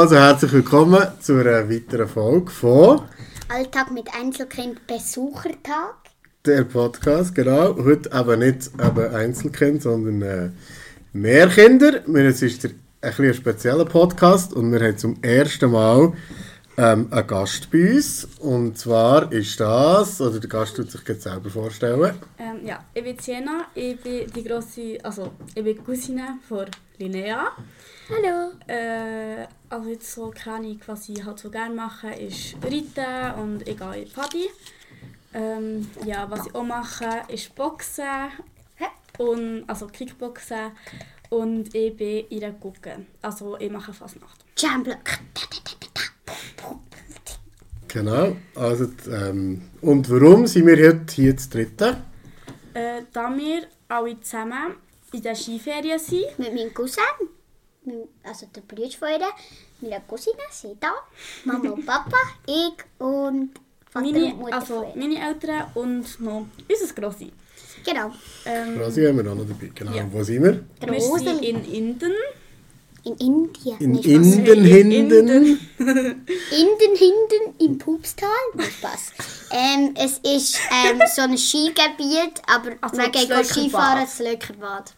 Also herzlich willkommen zu einer weiteren Folge von Alltag mit Einzelkind Besuchertag. der Podcast, genau. Heute eben nicht eben Einzelkind, sondern äh, mehr Kinder. Wir, es ist der, ein, bisschen ein spezieller Podcast und wir haben zum ersten Mal ähm, einen Gast bei uns. Und zwar ist das, oder der Gast tut sich jetzt selber vorstellen. Ähm, ja, ich bin Sienna, ich bin die grosse, also ich bin Cousine von Linnea. Hallo. Äh, also jetzt so kann ich quasi halt so gerne machen, ist Reiten und ich gehe in die Pfadi. Ähm, ja, was ich auch mache, ist Boxen und also Kickboxen und ich bin in der Gucke. Also ich mache Fasnacht. Jamblock. Genau. Also, ähm, und warum sind wir heute hier zu dritten? Äh, da wir alle zusammen in der Skiferien sind, Mit meinem Cousin. Mit- Also der Bruder von ihr. Meine Cousine sind da. Mama und Papa. ich und Vater meine, und Mutter also meine Eltern und noch unser Grossi. Genau. Ähm, Rosi haben wir auch noch dabei. Genau. Ja. Wo sind wir? Wir sind in Inden. In Indien. In. Inden, In Hinden. Inden hinten im Pupstal. Spaß. ähm, es ist ähm, so ein Skigebiet, aber Also man geht Skifahren, das Löckerbad.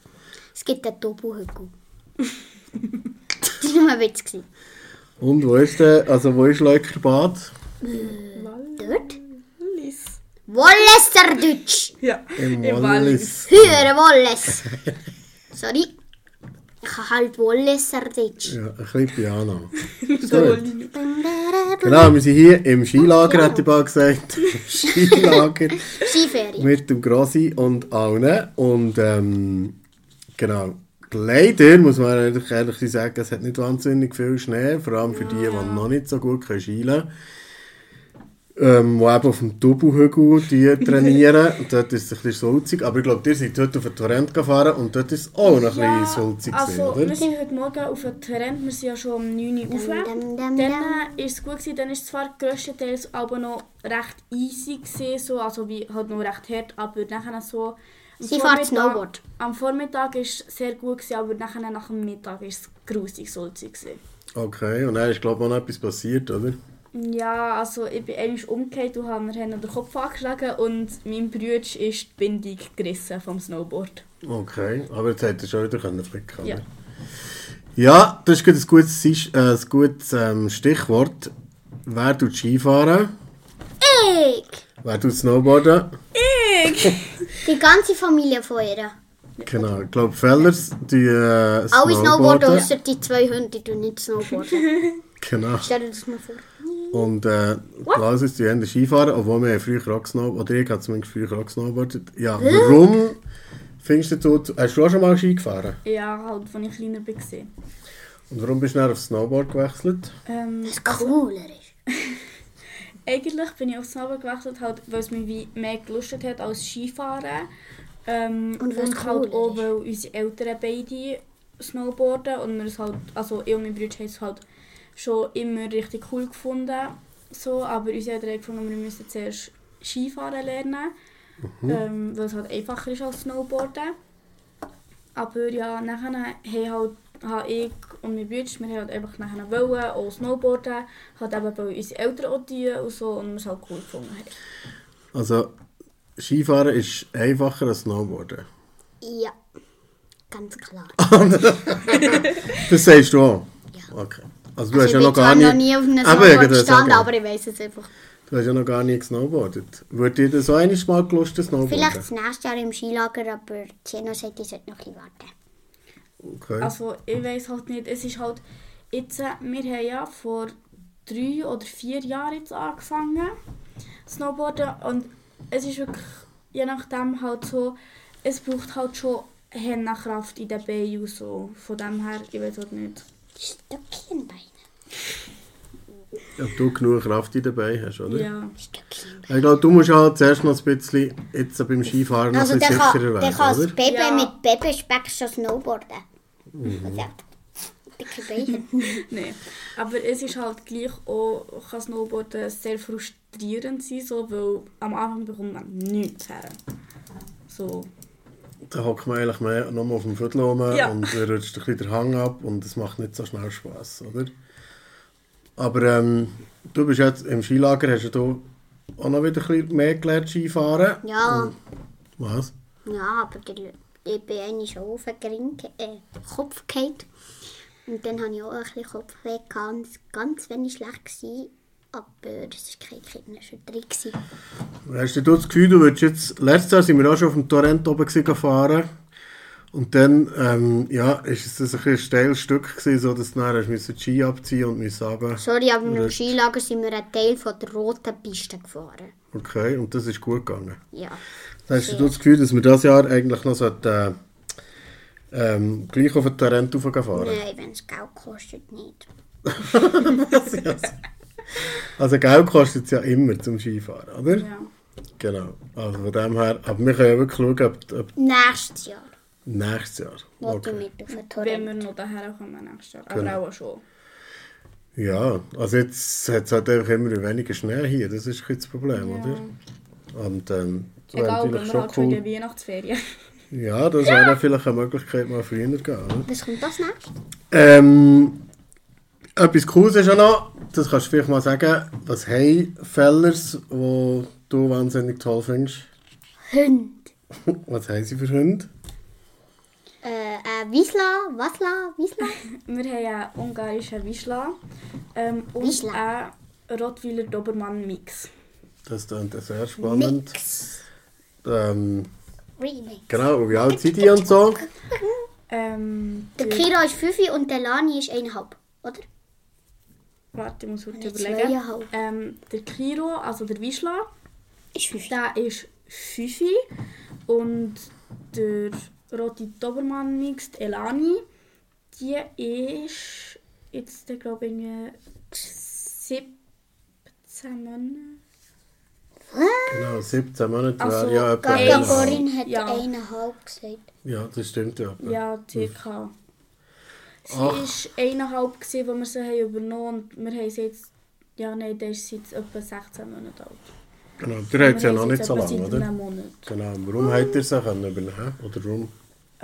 Es gibt einen Doppelhügel. Das war nur ein Witz. gewesen. Und wo ist der, also wo ist Leukerbad? Dort? Wallis. Wolleser Deutsch. Ja, Im Wallis. Höhere Wolles. Sorry. Ich habe halb Wolleser Deutsch. Ja, ein bisschen Piano. Wallis. Genau, wir sind hier im Skilager, hat die Ball gesagt. Skilager Skiferien. mit dem Grossi und allen. Und ähm, genau, leider muss man ehrlich, ehrlich sagen, es hat nicht wahnsinnig viel Schnee, vor allem für die, die noch nicht so gut können skilen ähm, die eben auf dem Doppelhügel die trainieren. Und dort ist es ein bisschen sulzig. Aber ich glaube, ihr seid heute auf den Torrent gefahren und dort ist es auch noch ein bisschen sulzig. gewesen, also oder? wir sind heute Morgen auf dem Terrain, wir sind ja schon um 9 Uhr dam, Dann war es gut, gewesen, dann war es zwar grösstenteils aber noch recht easy, gewesen, so, also wie halt noch recht hart, aber nachher so... Sie fährt Snowboard. Am Vormittag war es sehr gut, gewesen, aber nachher nach dem Mittag war es sulzig. gewesen. Okay, und dann ist glaube ich auch noch etwas passiert, oder? Ja, also ich bin einmal umgekehrt und habe mir haben den Kopf angeschlagen und mein Bruder ist die Bindung gerissen vom Snowboard. Okay, aber jetzt hätte er schon wieder können flicken Ja. Ja, das ist ein gutes, äh, ein gutes ähm, Stichwort. Wer tut Skifahren? Ich. Wer tut Snowboarden? Die ganze Familie von ihr. Genau, ich glaube, Fellers die äh, Alle Snowboarden, Snowboarden. außer die zwei Hunde, die nicht Snowboarden. Genau. Stell dir das mal vor. Und äh, Klausus, die haben Skifahren, obwohl wir früher auch Snowboardet, oder ich habe zumindest früher auch gesnowboardet. Ja, warum findest du, hast du auch schon mal Ski gefahren? Ja, halt, als ich kleiner war. Und warum bist du dann auf Snowboard gewechselt? Ähm, Was cooler ist. eigentlich bin ich auf Snowboard gewechselt, halt, weil es mich wie mehr gelustet hat als Skifahren. Ähm, Und und halt cool auch, ist. weil unsere Eltern beide snowboarden und wir es halt, also ich und mein Bruder haben es halt schon immer richtig cool gefunden. So, aber unsere Eltern haben gefunden, wir müssen zuerst Skifahren lernen, ähm, weil es halt einfacher ist als Snowboarden. Aber ja, nachher haben halt, habe ich und mein Bruder, wir haben halt einfach nachher wollen, auch Snowboarden, halt eben weil unsere Eltern auch die und so und wir es halt cool gefunden haben. Also, Skifahren ist einfacher als Snowboarden. Ja. Ganz klar. Das sagst du auch? Ja. Okay. Also du Also hast ich ja noch gar nie... noch nie auf einem ich Snowboard gestanden, aber ich weiß es einfach. Du hast ja noch gar nie gesnowboardet. Würde dir das so einiges Mal gelustet, Snowboarden? Vielleicht das nächste Jahr im Skilager, aber Zeno sagt, ich sollte noch ein bisschen warten. Okay. Also ich weiß halt nicht, es ist halt, jetzt, wir haben ja vor drei oder vier Jahren jetzt angefangen Snowboarden und es ist wirklich, je nachdem halt so, es braucht halt schon Kraft in den Beinen und so, von dem her, ich weiß halt nicht. Stöckchenbeine. Ob du genug Kraft dabei hast, oder? Ja. Ich glaube, du musst halt zuerst noch ein bisschen jetzt beim Skifahren noch Also ein bisschen kann, sicherer der werden, kann als oder? Baby Ja. mit Babyspeck schon snowboarden. Mhm. Also. Nein. Aber es ist halt gleich auch, kann Snowboarden sehr frustrierend sein, so, weil am Anfang bekommt man nichts her. So. Da hockt man eigentlich mehr nur auf dem Viertel rum Ja. und rutscht ein bisschen der Hang ab und es macht nicht so schnell Spass, oder? Aber ähm, du bist jetzt im Skilager, hast du auch noch wieder ein bisschen mehr gelernt Skifahren? Ja, Und- Was? ja, aber der, ich bin einmal schon auf den Gring, äh, Kopf gefallen. Und dann hatte ich auch ein bisschen Kopfweh, ganz, ganz wenig schlecht gewesen. Aber es war keine Kinderschütterung. Hast du das Gefühl, du würdest jetzt... Letztes Jahr sind wir auch schon auf dem Torrent oben gefahren. Und dann, ähm, ja, ist es ein, ein steiles Stück gewesen, so dass du müssen die Ski abziehen und müssen sagen, Sorry, aber mit dem. Skilager sind wir einen Teil von der roten Piste gefahren. okay, und das ist gut gegangen. Ja. Hast du das Gefühl, dass wir dieses Jahr eigentlich noch sollten, äh, ähm, gleich auf den Torrent rauffahren? Nein, wenn es Geld kostet, nicht. Also Geld kostet es ja immer zum Skifahren, oder? Ja. Genau. Also von dem her, aber wir können ja wirklich schauen, ob, ob Nächstes Jahr. Nächstes Jahr. Okay. Okay. mit auf den Wenn wir noch daher kommen nächstes Jahr. Genau. Aber auch schon. Ja, also jetzt hat es halt einfach immer weniger Schnee hier, das ist das Problem, Ja. oder? Und ähm, das Egal, natürlich wenn wir schon halt schon in cool. der Weihnachtsferien. Ja, das wäre dann vielleicht eine Möglichkeit, mal früher zu gehen. Oder? Was kommt das nächstes? Ähm, etwas Cooles ist auch noch, das kannst du vielleicht mal sagen, was haben Fellers, die du wahnsinnig toll findest? Hund. Was haben sie für Hunde? Äh, äh, Wiesla, Wasla, Wiesla? Wir haben einen ungarischen Wischla ähm, und Wischla. einen Rottweiler Dobermann-Mix. Das klingt sehr spannend. Nix. Ähm, Remix. genau, wie alt sind die und so? Ähm, Der Kira ist 5 und der Lani ist 1,5, oder? Warte, ich muss heute überlegen. Ähm, der Kiro, also der Wischla, Ist 5. der ist 5 und der rote Dobermann-Mix, die Elani, die ist jetzt, äh, glaube ich, irgendwie 17 Monate. Genau, 17 Monate. Also, wäre ja, etwa Gaga eineinhalb. Gagarin hat Ja. 1,5 gesagt. Ja, das stimmt ja. Ja, circa. Sie war eineinhalb, als wir sie haben übernommen und wir haben sie jetzt, ja nein, der ist jetzt etwa 16 Monate alt. Genau, der hat Wir ja haben noch sie nicht so lange, oder? Genau, warum habt ihr sie können übernehmen? Oder warum?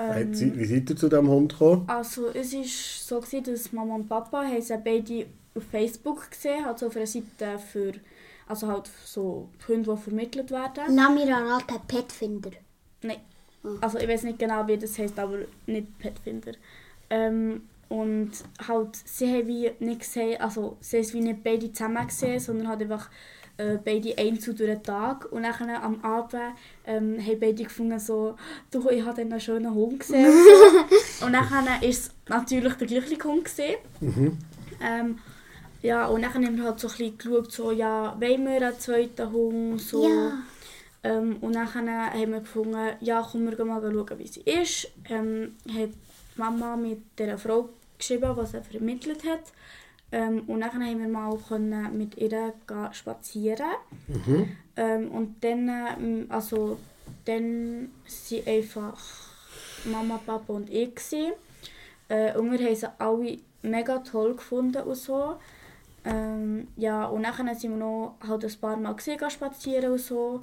Ähm, wie seid ihr zu diesem Hund gekommen? Also es war so, gewesen, dass Mama und Papa haben sie beide auf Facebook gesehen, halt so auf einer Seite für, also halt so Hunde, die vermittelt werden. Namira Rata Petfinder. Nein, also ich weiß nicht genau, wie das heißt, aber nicht Petfinder. Ähm, und halt, sie haben wie nicht gesehen, also sie haben es wie nicht beide zusammen gesehen, sondern halt einfach äh, beide einzeln durch den Tag. Und dann am Abend ähm, haben beide gefunden, so, du, ich habe einen schönen Hund gesehen. Und, so. und dann war es natürlich der gleiche Hund. Gesehen. Ähm, ja, und dann haben wir halt so ein bisschen geschaut, so, ja, wollen wir einen zweiten Hund? So. Ja. Ähm, und dann haben wir gefunden, ja, komm, wir gehen mal schauen, wie sie ist. Ähm, hat die Mama mit der Frau geschrieben, die sie vermittelt hat. Ähm, und dann haben wir mal können mit ihr spazieren. Ähm, und dann, ähm, also, dann sind einfach Mama, Papa und ich. Gewesen. Äh, und wir haben sie alle mega toll gefunden und so. Ähm, ja, und dann sind wir noch halt ein paar Mal gesehen, spazieren und so.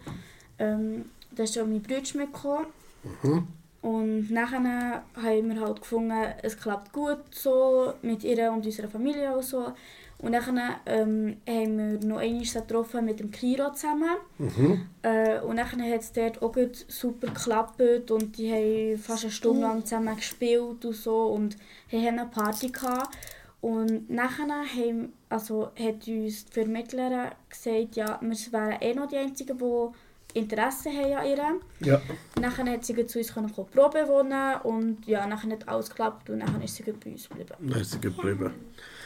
Ähm, da ist auch mein Bruder mitgekommen. Und nachher haben wir halt gefunden, es klappt gut so mit ihr und unserer Familie und so. Und dann ähm, haben wir noch einmal getroffen mit dem Kiro zusammen. Äh, und dann hat es dort auch gut super geklappt und die haben fast eine Stunde lang zusammen gespielt und so und haben eine Party gehabt. Und nachher haben, also hat uns die Vermittlerin gesagt, ja, wir wären eh noch die Einzigen, die Interesse haben an ihr. Ja. Nachher hat sie zu uns können Probe wohnen und ja, nachher hat alles geklappt und nachher ist sie bei uns geblieben. Dann ist sie geblieben.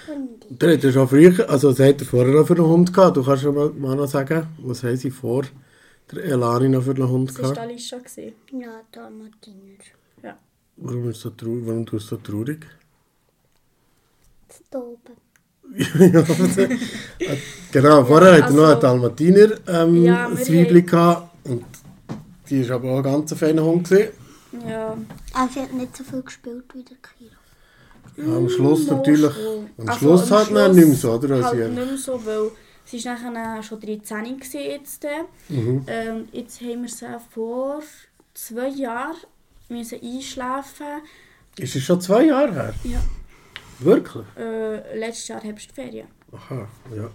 Hundi. Der hat ja schon früher, also sie hat vorher auch für einen Hund gehabt. Du kannst schon mal, mal noch sagen, was haben sie vor der Elani noch für einen Hund Das war gehabt? Alicia. gewesen. Ja, Dalmatiner. Ja. Warum, ist so traurig, warum tust du so traurig? Das oben. Ja, also, genau, vorher hat er noch also- einen Dalmatiner ähm, Ja, Zwiebel gehabt. Und die war aber auch ein ganz feiner Hund. Gewesen. Ja. Aber sie hat nicht so viel gespielt wie der Kira. Ja, am Schluss Mal natürlich. Am Also, Schluss am dann Schluss nicht mehr so, oder? Also, Halt ja. nicht mehr so, weil sie war nachher schon 13 gewesen jetzt. Mhm. Ähm, jetzt haben wir sie vor zwei Jahren müssen einschlafen. Ist es schon zwei Jahre her? Ja. Wirklich? Äh, letztes Jahr Herbstferien. Aha, ja.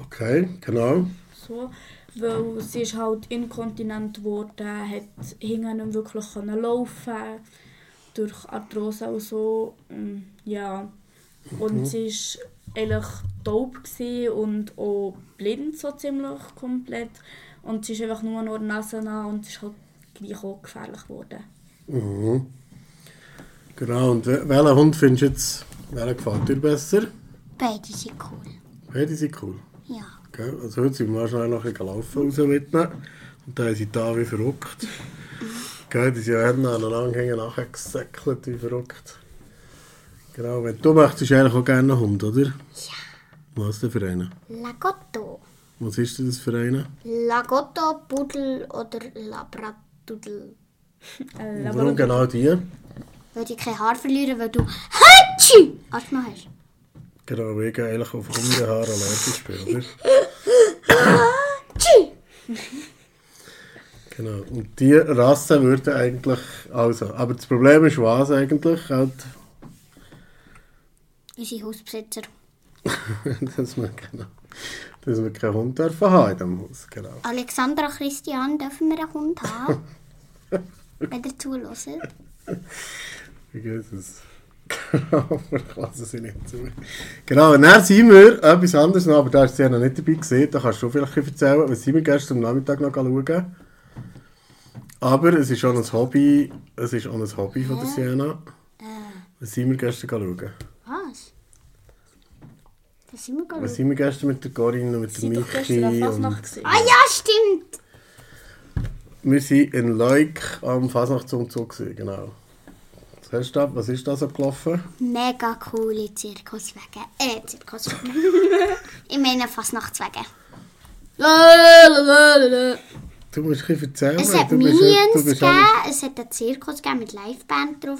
Okay, genau. So, weil sie ist halt inkontinent geworden, hat hinten nicht wirklich können laufen durch Arthrose und so. Mm, Ja. Und sie war eigentlich taub und auch blind so ziemlich komplett. Und sie ist einfach nur noch Nase nah und ist halt gleich auch gefährlich geworden. Mhm. Genau, und wel- welchen Hund findest du jetzt, welcher gefällt dir besser? Beide sind cool. Beide sind cool. Ja. Gell? Also heute sind wir mal schnell noch ein bisschen laufen raus mitnehmen. Und dann sind da wie verrückt. Gell? Die sind ja hinten aneinander hängen, nachher gesäckelt wie verrückt. Genau, wenn du möchtest, eigentlich auch gerne einen Hund, oder? Ja. Was denn für einen? Lagotto. Was ist denn das für einen? Lagotto, Pudel oder Labradudel. Äh, warum genau die? Weil die kein Haar verlieren, weil du Hatschi Asthma hast. Genau, ich eigentlich auf Hundehaar allergisch bin, oder? Genau. Und die Rasse würde eigentlich, also, aber das Problem ist was eigentlich? Halt, Unsere Hausbesitzer. dass wir, genau, dass wir keinen Hund dürfen haben in diesem Haus. Genau. Alexandra Christian, dürfen wir einen Hund haben? Wenn ihr zuhört. Wie geht es? Genau, ich lasse sie nicht zu. Genau, und dann sind wir etwas anderes noch, aber da ist sie ja noch nicht dabei gesehen. Da kannst du vielleicht erzählen, was sind wir gestern am Nachmittag noch schauen. Aber es ist schon ein Hobby, es ist auch ein Hobby von der Sienna. Was sind wir gestern schauen? Was? Da sind wir Was sind wir gestern mit der Corinne und mit der Michi? Und. Ah ja, stimmt! wir sind in Leuk am Fasnachtsumzug genau. Was, hast du da, was ist da so gelaufen? Mega coole Zirkuswege. Äh, Zirkuswege. ich meine Fastnachtswege. Du musst ein bisschen erzählen. Es hat du bist- Minions du bist gegeben, alles- es hat einen Zirkus gegeben mit Liveband drauf.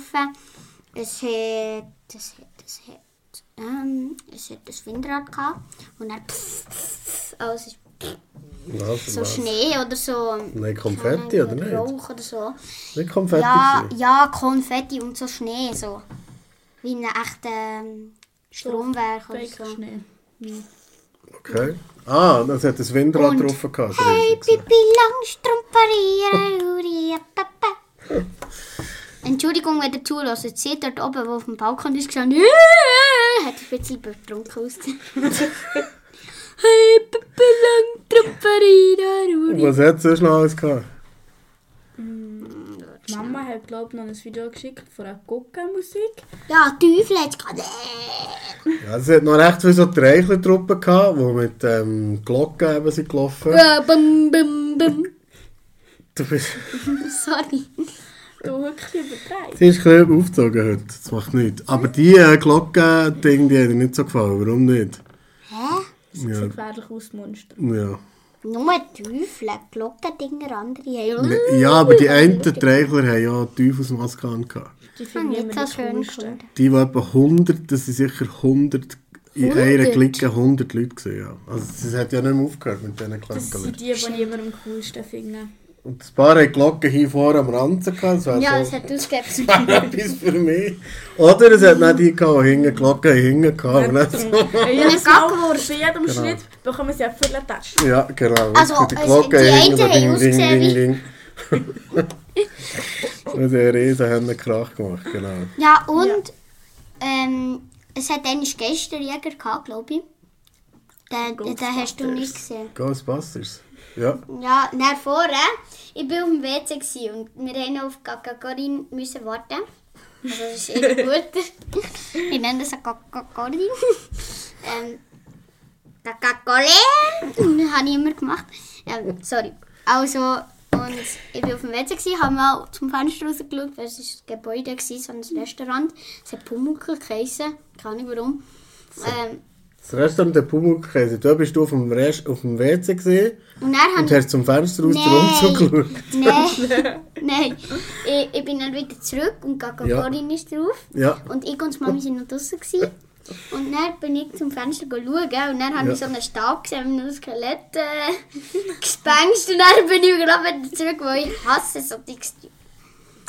Es hat, es hat, es hat, ähm, es hat ein Windrad gehabt und dann pff, pff, alles ist Was, so was? Schnee oder so. Nein, Konfetti, oder nicht? Rauch oder so. Nicht Konfetti Ja, gewesen? ja, Konfetti und so Schnee so. Wie ein echter ähm, Stromwerk oder so. Schnee. Okay. Ah, das hat das Windrad Und- drauf gehabt. Hey. Pipi Langstrumpf. Entschuldigung, wenn ihr zulässt. Jetzt seht dort oben, wo auf dem Balkon ist gestanden, hat ein bisschen betrunken ausgesehen. hey, Pipi Langstrumpf, Und Was hat sonst noch alles gehabt? Die Mama hat, glaube ich, noch ein Video geschickt von einer Guckenmusik. Ja, Teufel hat es gerade. Ja, es hat noch recht viele so Treichlertruppen gehabt, die mit ähm, Glocken eben sind gelaufen. Äh, Bum, bum, bum. Du bist... Du Sorry. wirklich übertreibst. Sie ist ein bisschen aufgezogen heute, das macht nichts. Aber die äh, Glocken-Dinge, die haben dir nicht so gefallen, warum nicht? Hä? Sieht Ja. gefährlich aus, das Monster. Ja. Nur Teufel, Glockendinger, andere haben. Ne- Ja, aber die einen Treichler haben ja Teufelsmaske angehabt. Die finde ich nicht so die schön coolsten. gefunden. Die, die etwa 100, das sind sicher 100, in 100? einer Clique 100 Leute gesehen, ja. Also es hat ja nicht mehr aufgehört mit diesen Das Glocken. sind die, die ich immer am coolsten finde. Und ein paar haben Glocken hier vorne am Ranzen gehabt, das Ja, so es hat ausgegeben. etwas für mich. Oder es hat nicht die gehabt, die hinten die Glocken hinten gehabt. nicht so. Jedes Gag Mal, geworden. bei jedem Schritt bekommen sie eine Vierteltasche. Ja, genau. Also, die es- Glocken einen hinten so haben ding, ausgesehen ding, ding, ding. Und die Riesen haben einen Krach gemacht, genau. Ja, und ähm, es hat einen Geisterjäger gehabt, glaube ich. Den, den hast du nicht gesehen. Ghostbusters. Ja. Ja, nach vorne. Ich war auf dem WC gewesen und wir haben auf Gagarin müssen warten. Also das ist ihr gut. Ich nenne das Gagarin. ähm, Gagarin habe ich immer gemacht. Ähm, sorry. Also, und ich war auf dem WC, gewesen, habe mal zum Fenster rausgeschaut, weil es ist ein Gebäude war, so ein Restaurant. Es hat Pumuckl geheissen, keine Ahnung warum. Ähm, Das Restaurant der Pumuckkäse. Da bist du auf dem, Rest, auf dem WC gesehen und und hast zum Fenster raus Nein. rumzugeschaut. Nein, nein. Ich, ich bin dann wieder zurück und Gagarin ist drauf. Ja. Und ich und Mami sind noch draußen. Gewesen. Und dann bin ich zum Fenster schauen und dann habe Ja. ich so einen Stab gesehen mit einem Skelett äh, gespenst. Und dann bin ich gerade wieder zurück, weil ich hasse so dickes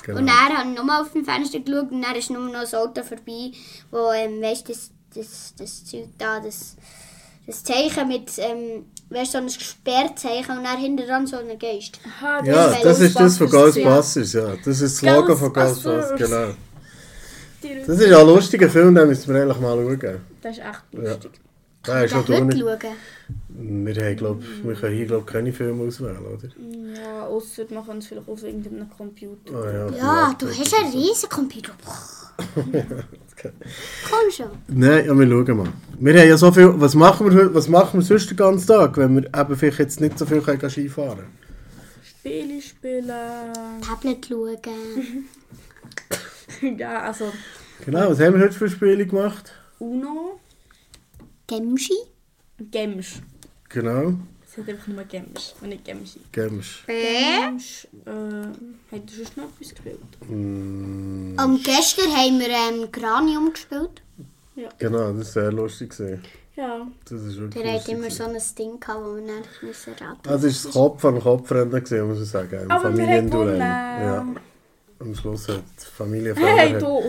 Genau. Und dann habe ich nochmal auf dem Fenster geschaut und dann ist nur noch ein Auto vorbei, wo, ähm, weißt du, das das, Zeug da, das, das Zeichen mit, ähm, weißt du, so ein Sperrzeichen und dann hinten dran so ein Geist. Aha, Ja, ist das ist das von Ghostbusters. Ja. Das ist das Logo von Ghostbusters. Genau. Das ist ein lustiger Film, den müssen wir eigentlich mal schauen. Das ist echt lustig. Ist Kann noch ich nicht. schauen? Wir, haben, glaub, wir können hier glaub, keine Filme auswählen, oder? Ja, außer man kann es vielleicht auf irgendeinem Computer. Ah, ja, Ja, du hast einen riesen Computer. Komm schon. Nein, ja, wir schauen mal. Wir haben ja so viel. Was machen wir, heute- was machen wir sonst den ganzen Tag, wenn wir eben vielleicht jetzt nicht so viel können Skifahren können? Spiele spielen. Tablet schauen. ja, also Genau, was haben wir heute für Spiele gemacht? Uno, Gemschi. Gemsch. Genau, Es hat einfach nur Gemsch, und nicht Gemschi. Games. Gemsch, äh, hat er sonst noch etwas gespielt? Mm, Um, gestern haben wir ähm, Granium gespielt. genau, das war sehr lustig. gewesen. Ja. Das ist wirklich Der hat immer gewesen. so ein Ding gehabt, wo wir dann müssen raten Also ist das Kopf an Kopfrennen gewesen, muss ich sagen. Im Aber Familienduell. Ja. Am Schluss hat die Familie Feller, Hey, du!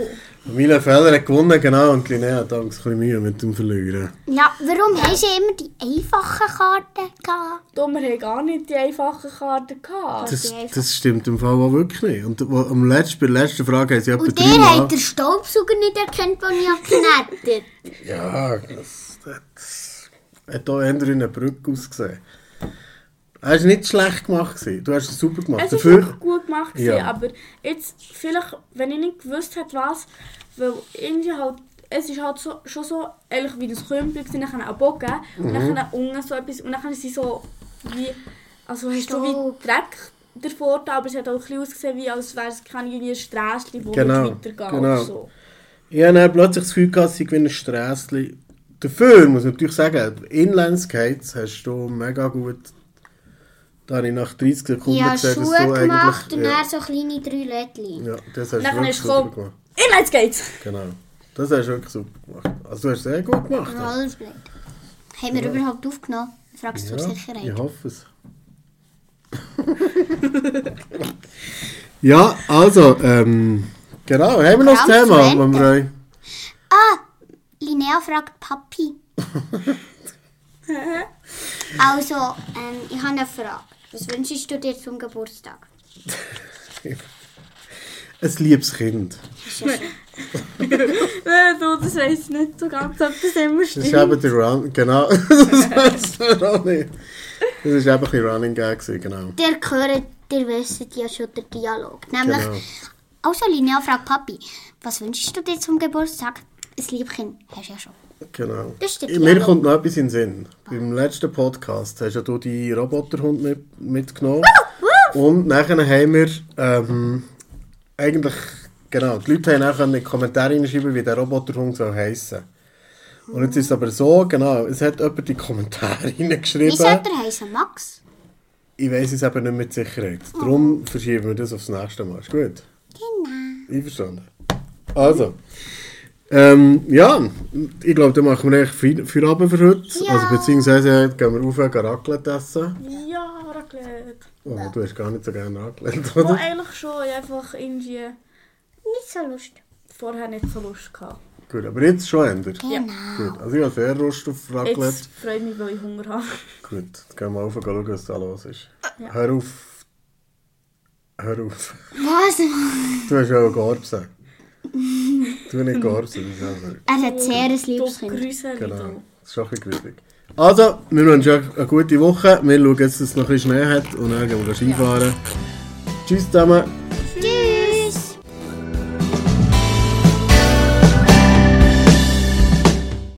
Familie Feller hat gewonnen, genau, und Linnea hat Angst, ein bisschen Mühe mit dem Verlieren. Ja, warum haben sie immer die einfachen Karten gehabt? Du, wir haben gar nicht die einfachen Karten gehabt. Das, das stimmt im Fall auch wirklich nicht. Und am letzten, bei der letzten Frage haben sie etwa Und der hat den Staubsauger nicht erkannt, den ich geknetet Ja, das, das hat auch eher in einer Brücke ausgesehen. Er war nicht schlecht gemacht. gewesen. Du hast es super gemacht. Es war Dafür, wirklich gut gemacht, Ja. aber jetzt vielleicht, wenn ich nicht gewusst hätte, was, weil irgendwie halt, es ist halt so, schon so, eigentlich wie ein Kümpel gewesen, dann einen Bogen und Mhm. dann unten so etwas, und dann sie so wie, also hast du wie. Dreck davor, da, aber es hat auch ein bisschen ausgesehen, wie als wäre es keine irgendwie ein Strässchen, wo Genau, weitergeht genau. oder so. ich habe dann plötzlich das Gefühl gehabt, sei wie ein Strässchen. Dafür muss ich natürlich sagen, Inlineskates hast du mega gut... Da habe ich nach 30 Sekunden Ich habe gesehen, dass Schuhe du gemacht eigentlich... und Ja, dann so kleine drei Lädchen. ja, das hast du wirklich ist super gemacht. Inline Skates! Genau. Das hast du wirklich super gemacht. Also du hast es sehr gut gemacht. ja. Rollerblade. Haben wir überhaupt aufgenommen? Fragst du zur Ja, Sicherheit. ich hoffe es. ja, also, ähm, genau, haben wir noch das Thema, euch... Ah, Linnea fragt Papi. also, ähm, ich habe eine Frage. Was wünschst du dir zum Geburtstag? Ein liebes Kind. Schön. Äh, du, das weiss ich nicht so ganz, ob das immer Das ist stimmt. eben der Run... Genau, das weiss man auch nicht. Das ist eben ein bisschen Running Gag, genau. Der gehört, ihr wisst ja schon den Dialog. Nämlich, Genau. also Linnea fragt Papi, was wünschst du dir zum Geburtstag? Ein Liebkind, hast du ja schon. Genau. Das der Mir kommt noch etwas in den Sinn. Beim letzten Podcast hast ja du die Roboterhund mit, mitgenommen. Und nachher haben wir ähm, eigentlich, genau, die Leute haben nachher in die Kommentare hineinschreiben, wie der Roboterhund soll heissen. Und jetzt ist es aber so, genau, es hat jemand die Kommentare Wie hineingeschrieben. soll der heißen? Max? Ich weiß es eben nicht mit Sicherheit. Darum verschieben wir das aufs nächste Mal. Ist gut? Genau. Einverstanden. Also. Ähm, ja, ich glaube, dann machen wir eigentlich Fe- Feierabend für heute. Ja. Also beziehungsweise gehen wir rauf, gehen Raclette essen. Ja, Raclette. Oh, du hast gar nicht so gerne Raclette, Oh, oder? eigentlich schon, ich einfach irgendwie Nicht so Lust. vorher nicht so Lust gehabt. Gut, aber jetzt schon ändert. Genau. Gut, also ich habe sehr Lust auf Raclette. Jetzt freut mich, weil ich Hunger habe. Gut, jetzt gehen wir rauf und schauen, was da los ist. Hör auf. Hör auf. Was? Du hast ja auch Gorbsen. Du nicht ist einfach... Er hat sehr ein Liebskind. Grüßeli, Genau, das ist schon ein bisschen gruselig. Also, wir wünschen euch eine gute Woche. Wir schauen jetzt, dass es noch ein bisschen Schnee hat und dann gehen wir Skifahren. Tschüss zusammen.